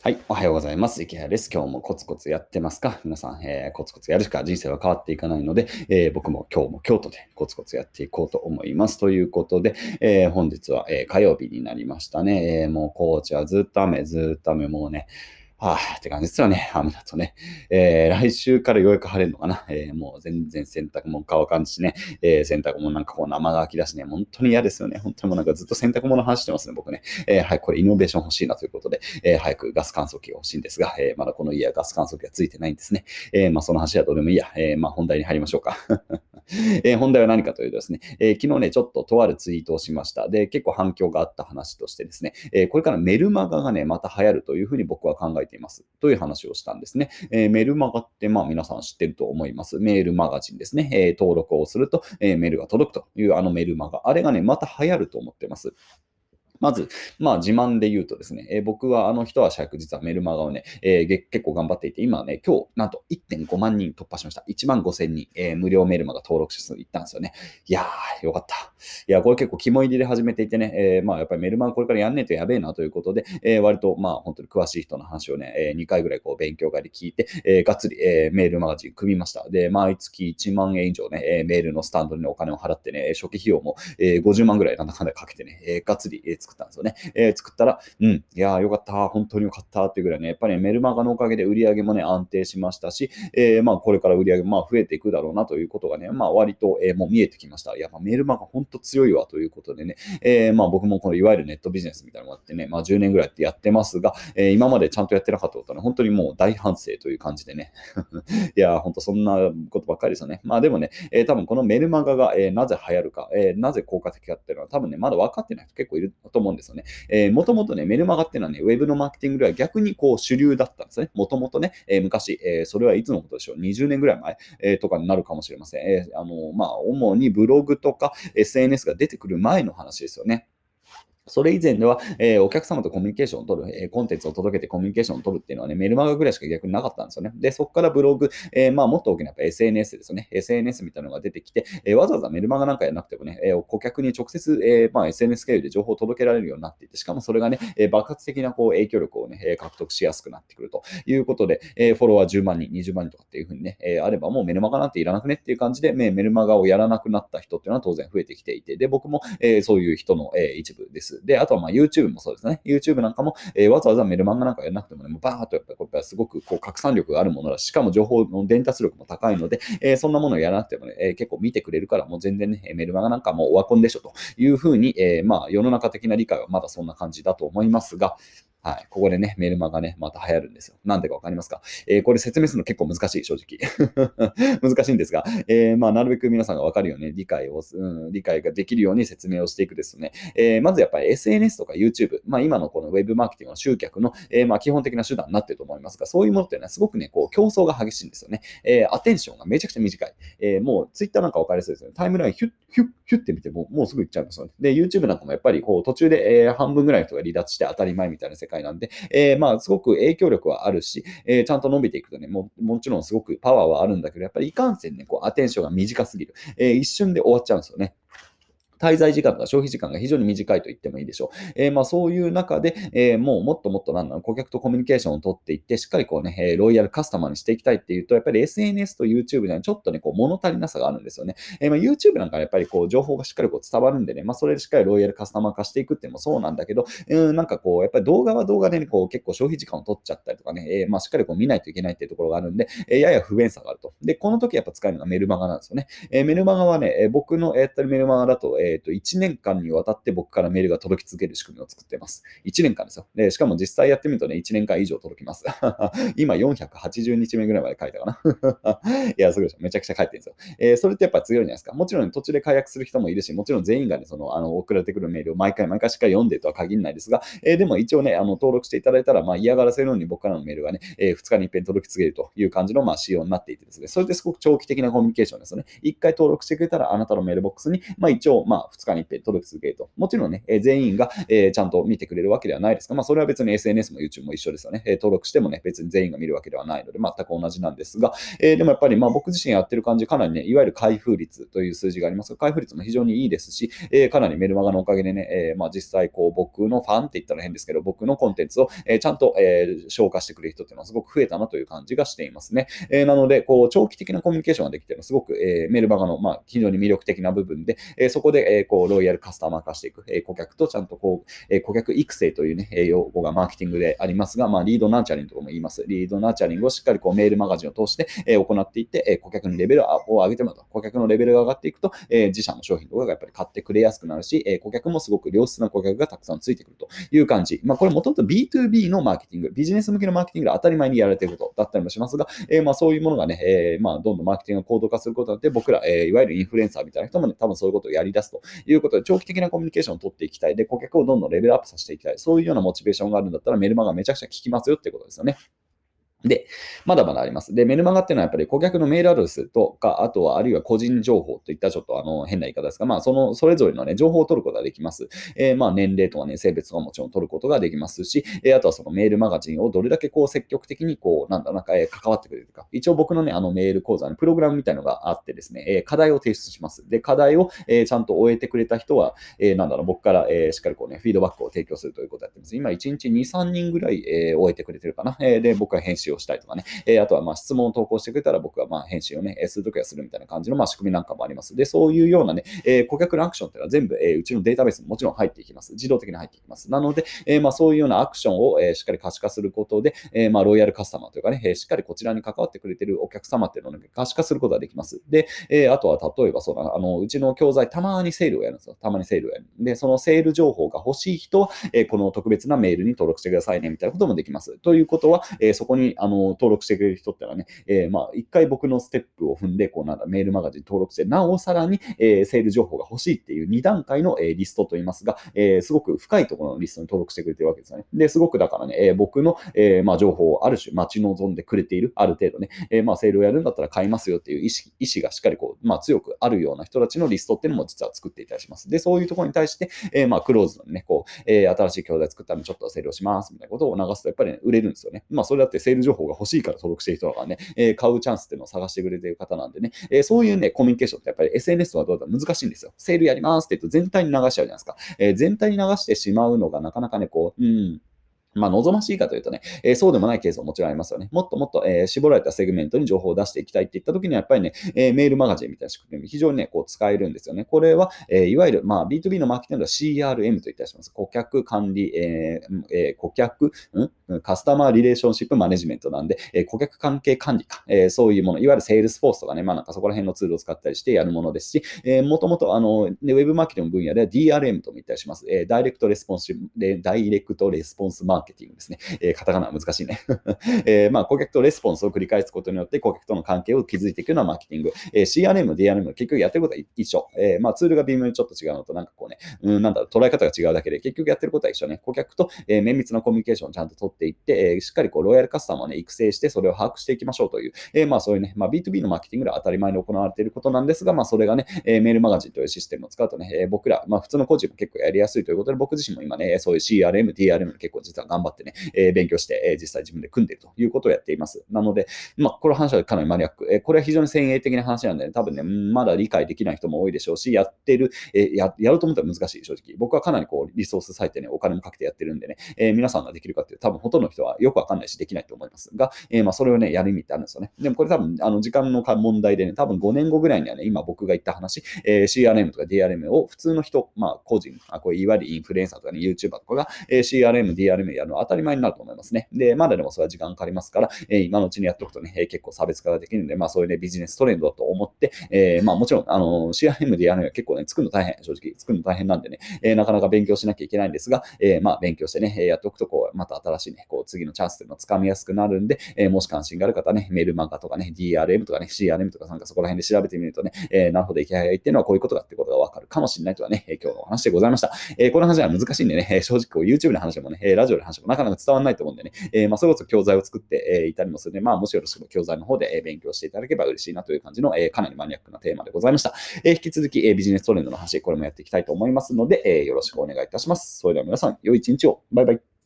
はい。おはようございます。池谷です。今日もコツコツやってますか？皆さん、えー、コツコツやるしか人生は変わっていかないので、えー、僕も今日も京都でコツコツやっていこうと思います。ということで、えー、本日は、え火曜日になりましたね。えもう高知はずっと雨、ずっと雨、もうね、はぁ、って感じですよね。雨だとね。えー、来週からようやく晴れるのかな。えー、もう全然洗濯も乾かんしね。えー、洗濯もなんかこう生乾きだしね。本当に嫌ですよね。本当にもうなんかずっと洗濯物話してますね、僕ね。えー、はい、これイノベーション欲しいなということで、えー、早くガス乾燥機が欲しいんですが、えー、まだこの家はガス乾燥機がついてないんですね。えー、まあその話はどうでもいいや。えー、まあ本題に入りましょうか。えー、本題は何かというとですね、えー、昨日ね、ちょっととあるツイートをしました。で、結構反響があった話としてですね、えー、これからメルマガがね、また流行るというふうに僕は考えています。という話をしたんですね。え、メルマガって、まあ皆さん知ってると思います。メールマガジンですね。え、登録をすると、え、メールが届くというあのメルマガ。あれがね、また流行ると思ってます。まず、まあ自慢で言うとですね、えー、僕はあの一足早く実はメルマガをね、えー、結構頑張っていて、今ね、今日なんと1.5万人突破しました。1万5千人、えー、無料メルマガ登録者数いったんですよね。いやー、よかった。いや、これ結構肝入りで始めていてね、えー、まあやっぱりメルマガこれからやんねえとやべえなということで、えー、割とまあ本当に詳しい人の話をね、えー、2回ぐらいこう勉強会で聞いて、えー、がっつり、えー、メールマガジン組みました。で、毎月1万円以上ね、えー、メールのスタンドにお金を払ってね、初期費用も、えー、50万ぐらいなんだかんだかけてね、えー、がっつり、えー、作ったんですよね。えー作ったら、うん、いやーよかった、本当によかったっていうぐらいね、やっぱり、ね、メルマガのおかげで売り上げもね、安定しましたし、えー、まあこれから売り上げもまあ増えていくだろうなということがね、まあ割と、えー、もう見えてきました。やっぱメルマガ本当強いわということでね、えー、まあ僕もこのいわゆるネットビジネスみたいなのがあってね、まあ10年ぐらいってやってますが、えー、今までちゃんとやってなかったことはね、本当にもう大反省という感じでね、いやー本当そんなことばっかりですよね。まあでもね、えー、多分このメルマガが、えー、なぜ流行るか、えー、なぜ効果的かっていうのは多分ね、まだ分かってない人結構いるとと思うんですよね。えー、もともとね、メルマガっていうのはね、ウェブのマーケティングでは逆にこう主流だったんですね。もともとね、えー、昔、えー、それはいつのことでしょう、20年ぐらい前、えー、とかになるかもしれません。えあのまあ、主にブログとか SNS が出てくる前の話ですよね。それ以前では、えー、お客様とコミュニケーションを取る、えー、コンテンツを届けてコミュニケーションを取るっていうのはね、メルマガぐらいしか逆になかったんですよね。で、そこからブログ、えー、まあ、もっと大きなやっぱ SNS ですよね。SNS みたいなのが出てきて、えわざわざメルマガなんかやらなくてもね、え顧客に直接、えまあ、SNS 経由で情報を届けられるようになっていて、しかもそれがね、え爆発的なこう影響力をね、獲得しやすくなってくるということで、えフォロワー10万人、20万人とかっていうふうにね、えあればもうメルマガなんていらなくねっていう感じで、メルマガをやらなくなった人っていうのは当然増えてきていて、で、僕も、えそういう人の、え一部です。で、あとはまあ YouTube もそうですね。YouTube なんかも、えー、わざわざメルマンガなんかやらなくてもね、もうバーっとやっぱりこれすごくこう拡散力があるものだし、しかも情報の伝達力も高いので、えー、そんなものをやらなくてもね、えー、結構見てくれるから、もう全然ね、メルマガなんかもうオワコンでしょというふうに、えまあ世の中的な理解はまだそんな感じだと思いますが、はい。ここでね、メルマガね、また流行るんですよ。なんでかわかりますか？えー、これ説明するの結構難しい、正直。難しいんですが、えー、まあ、なるべく皆さんがわかるように、理解を、うん、理解ができるように説明をしていくですね。えー、まずやっぱり SNS とか YouTube、まあ、今のこの Web マーケティングの集客の、えまあ、基本的な手段になってると思いますが、そういうものっていうのはすごくね、こう、競争が激しいんですよね。えアテンションがめちゃくちゃ短い。えもう Twitter なんかわかりやすいですよね。タイムラインヒュッ、ヒュッ、ヒュッって見ても、もうすぐ行っちゃうんですよね。で、YouTube なんかもやっぱりこう、途中で、え半分ぐらいの人が離脱して当たり前みたいな世界なんで、えー、まあ、すごく影響力はあるし、えー、ちゃんと伸びていくとね、ももちろんすごくパワーはあるんだけど、やっぱりいかんせんね、こう、アテンションが短すぎる。えー、一瞬で終わっちゃうんですよね。滞在時間とか消費時間が非常に短いと言ってもいいでしょう。えー、まあそういう中で、えー、もうもっともっとなんだろう、顧客とコミュニケーションを取っていって、しっかりこうね、えー、ロイヤルカスタマーにしていきたいっていうと、やっぱり SNS と YouTube にはちょっとね、こう物足りなさがあるんですよね。えまあ、YouTube なんかやっぱりこう情報がしっかりこう伝わるんでね、まあそれでしっかりロイヤルカスタマー化していくっていうのもそうなんだけど、うん、なんかこう、やっぱり動画は動画でね、こう結構消費時間を取っちゃったりとかね、えまあしっかりこう見ないといけないっていうところがあるんで、えやや不便さがあると。で、この時やっぱ使えるのがメルマガなんですよね。えメルマガはね、え僕のやってるメルマガだと、ええっ、と、1年間にわたって僕からメールが届き続ける仕組みを作っています。1年間ですよ。で、しかも実際やってみるとね、1年間以上届きます。今480日目ぐらいまで書いたかな。いや、すごいでしょ。めちゃくちゃ書いてるんですよ。えー、それってやっぱ強いじゃないですか。もちろん途中で解約する人もいるし、もちろん全員がね、その、あの、送られてくるメールを毎回毎回しっかり読んでとは限らないですが、えー、でも一応ね、あの、登録していただいたら、まあ嫌がらせるように僕からのメールがね、えー、2日に一遍届き続けるという感じの、まあ仕様になっていてですね、それですごく長期的なコミュニケーションですよね。1回登録してくれたら、あなたのメールボックスに、まあ一応、ままあ、2日に一遍届き続けると。もちろんね、え全員が、えちゃんと見てくれるわけではないですが、まあ、それは別に SNS も YouTube も一緒ですよね。え登録してもね、別に全員が見るわけではないので、全く同じなんですが、えでもやっぱり、まあ、僕自身やってる感じ、かなりね、いわゆる開封率という数字がありますが、開封率も非常にいいですし、えかなりメルマガのおかげでね、えまあ、実際、こう、僕のファンって言ったら変ですけど、僕のコンテンツを、えちゃんと、え消化してくれる人っていうのはすごく増えたなという感じがしていますね。えなので、こう、長期的なコミュニケーションができてるのすごく、えメルマガの、まあ、非常に魅力的な部分で、えそこで、えこう、ロイヤルカスタマー化していく、え顧客とちゃんとこう、え顧客育成というね、用語がマーケティングでありますが、まあ、リードナーチャリングとかも言います。リードナーチャリングをしっかりこうメールマガジンを通して、え行っていって、え顧客のレベルを上げてもらうと。顧客のレベルが上がっていくと、え自社の商品とかがやっぱり買ってくれやすくなるし、え顧客もすごく良質な顧客がたくさんついてくるという感じ。まあ、これもともと B2B のマーケティング、ビジネス向けのマーケティングで当たり前にやられていることだったりもしますが、えまあ、そういうものがね、えまあ、どんどんマーケティングが高度化することによって、僕ら、えいわゆるインフルエンサーみたいな人もね、多分そういうことをやり出すということで、長期的なコミュニケーションを取っていきたい。で、顧客をどんどんレベルアップさせていきたい。そういうようなモチベーションがあるんだったら、メルマガめちゃくちゃ効きますよっていうことですよね。で、まだまだあります。で、メルマガっていうのはやっぱり顧客のメールアドレスとか、あとはあるいは個人情報といったちょっとあの変な言い方ですが、まあそのそれぞれのね、情報を取ることができます。えー、まあ年齢とかね、性別とかもちろん取ることができますし、えー、あとはそのメールマガジンをどれだけこう積極的にこう、なんだ、なんか、えー、関わってくれるか。一応僕のね、あのメール講座のプログラムみたいのがあってですね、え、課題を提出します。で、課題を、え、ちゃんと終えてくれた人は、えー、なんだろう、僕から、え、しっかりこうね、フィードバックを提供するということをやってます。今1日2、3人ぐらい、え、終えてくれてるかな。え、で、僕は編集をしたいとかね、え、あとはまあ質問を投稿してくれたら僕はまあ返信をね、するときはするみたいな感じのまあ仕組みなんかもあります。で、そういうようなね、え、顧客のアクションっていうのは全部、え、うちのデータベースにもちろん入っていきます。自動的に入っていきます。なので、え、まそういうようなアクションを、え、しっかり可視化することで、え、まロイヤルカスタマーというかね、え、しっかりこちらに関わってくれてるお客様っていうのを、ね、可視化することができます。で、え、あとは例えばそうだな、あの、うちの教材たまにセールをやるんですよ。たまにセールをやる。で、そのセール情報が欲しい人は、え、この特別なメールに登録してくださいね、みたいなこともできます。ということは、え、そこにあの登録してくれる人ってのはね、えー、まあ一回僕のステップを踏んで、こうなんだ、メールマガジン登録して、なおさらに、えー、セール情報が欲しいっていう2段階の、えー、リストといいますが、えー、すごく深いところのリストに登録してくれてるわけですよね。で、すごくだからね、えー、僕の、えー、まあ情報をある種待ち望んでくれている、ある程度ね、えー、まあセールをやるんだったら買いますよっていう意思意思がしっかりこう、まあ強くあるような人たちのリストっていうのも実は作っていたりします。で、そういうところに対して、えー、まあクローズのね、こう、えー、新しい教材作ったのでちょっとセールをしますみたいなことを流すとやっぱりね、売れるんですよね。まあそれだってセール情報が欲しいから登録している人だからね、えー、買うチャンスっていうのを探してくれている方なんでね、えー、そういうね、コミュニケーションってやっぱり SNS はどうだ？難しいんですよ。セールやりますって言うと全体に流しちゃうじゃないですか。えー、全体に流してしまうのがなかなかね、こう、うん、まあ、望ましいかというとね、えー、そうでもないケースももちろんありますよね。もっともっと、えー、絞られたセグメントに情報を出していきたいって言ったときには、やっぱりね、えー、メールマガジンみたいな仕組み、非常にね、こう使えるんですよね。これは、えいわゆる、まあ、B2B のマーケティングでは CRM と言ったりします。顧客管理、ええ顧客、んカスタマーリレーションシップマネジメントなんで、え顧客関係管理か、えそういうもの、いわゆる Salesforce とかね、まあなんかそこら辺のツールを使ったりしてやるものですし、えもともとあの、ねウェブマーケティング分野では DRM とも言ったりします。えダイレクトレスポンス、ダイレクトレスポンスマーケティングですね。えー、カタカナは難しいね。えー、まあ、顧客とレスポンスを繰り返すことによって、顧客との関係を築いていくようなマーケティング。えー、CRM、DRM 結局やってることは一緒。えー、まあ、ツールが微妙にちょっと違うのと、なんかこうね、うん、なんだろう、捉え方が違うだけで、結局やってることは一緒ね。顧客と、えー、綿密なコミュニケーションをちゃんと取っていって、えー、しっかりこう、ロイヤルカスタマーをね、育成して、それを把握していきましょうという、えー、まあ、そういうね、まあ、B2B のマーケティングでは当たり前に行われていることなんですが、まあ、それがね、えー、メールマガジンというシステムを使うとね、えー、僕ら、まあ、普通の個人も結構やりやすいということで、僕自身も今ね、そういう CRM、DRM 結構実は頑張ってね、えー、勉強して、えー、実際自分で組んでるということをやっています。なので、まあ、この話はかなりマニアック。えこれは非常に先鋭的な話なんで、ね、多分ね、まだ理解できない人も多いでしょうし、やってる、えややろうと思ったら難しい、正直。僕はかなりこう、リソース割いてね、お金もかけてやってるんでね、えー、皆さんができるかっていう、多分ほとんどの人はよくわかんないし、できないと思いますが、えー、まあ、それをね、やる意味ってあるんですよね。でもこれ多分、あの、時間の問題でね、多分5年後ぐらいにはね、今僕が言った話、えー、CRM とか DRM を普通の人、まあ、個人、あこういわゆるインフルエンサーとかね、YouTuber とかが、えー、CRM、DRM やるの当たり前になると思いますね。で、まだでもそれは時間かかりますから、えー、今のうちにやっておくとね、え、結構差別化ができるので、まあそういうね、ビジネストレンドだと思って、えー、まあもちろん、あの、CRM でやるのは結構ね、作るの大変、正直、作るの大変なんでね、えー、なかなか勉強しなきゃいけないんですが、えー、まあ勉強してね、やっておくと、こう、また新しいね、こう次のチャンスというのをつかみやすくなるんで、えー、もし関心がある方はね、メールマガとかね、DRM とかね、CRM とかなんかそこら辺で調べてみるとね、えー、なるほど、生きがいっていうのはこういうことだってことがわかるかもしれないとはね、え今日のお話でございました。えこの話は難しいんでね、正直こう YouTube の話でもね、ラジオの話もなかなか伝わらないと思うんでね、えまあ、それこそ教材を作って、えいたりもするので、まあ、もしよろしければ教材の方で勉強していただければ嬉しいなという感じの、えかなりマニアックなテーマでございました。え引き続き、えビジネストレンドの話、これもやっていきたいと思いますので、えよろしくお願いいたします。それでは皆さん、良い一日を。バイバイ。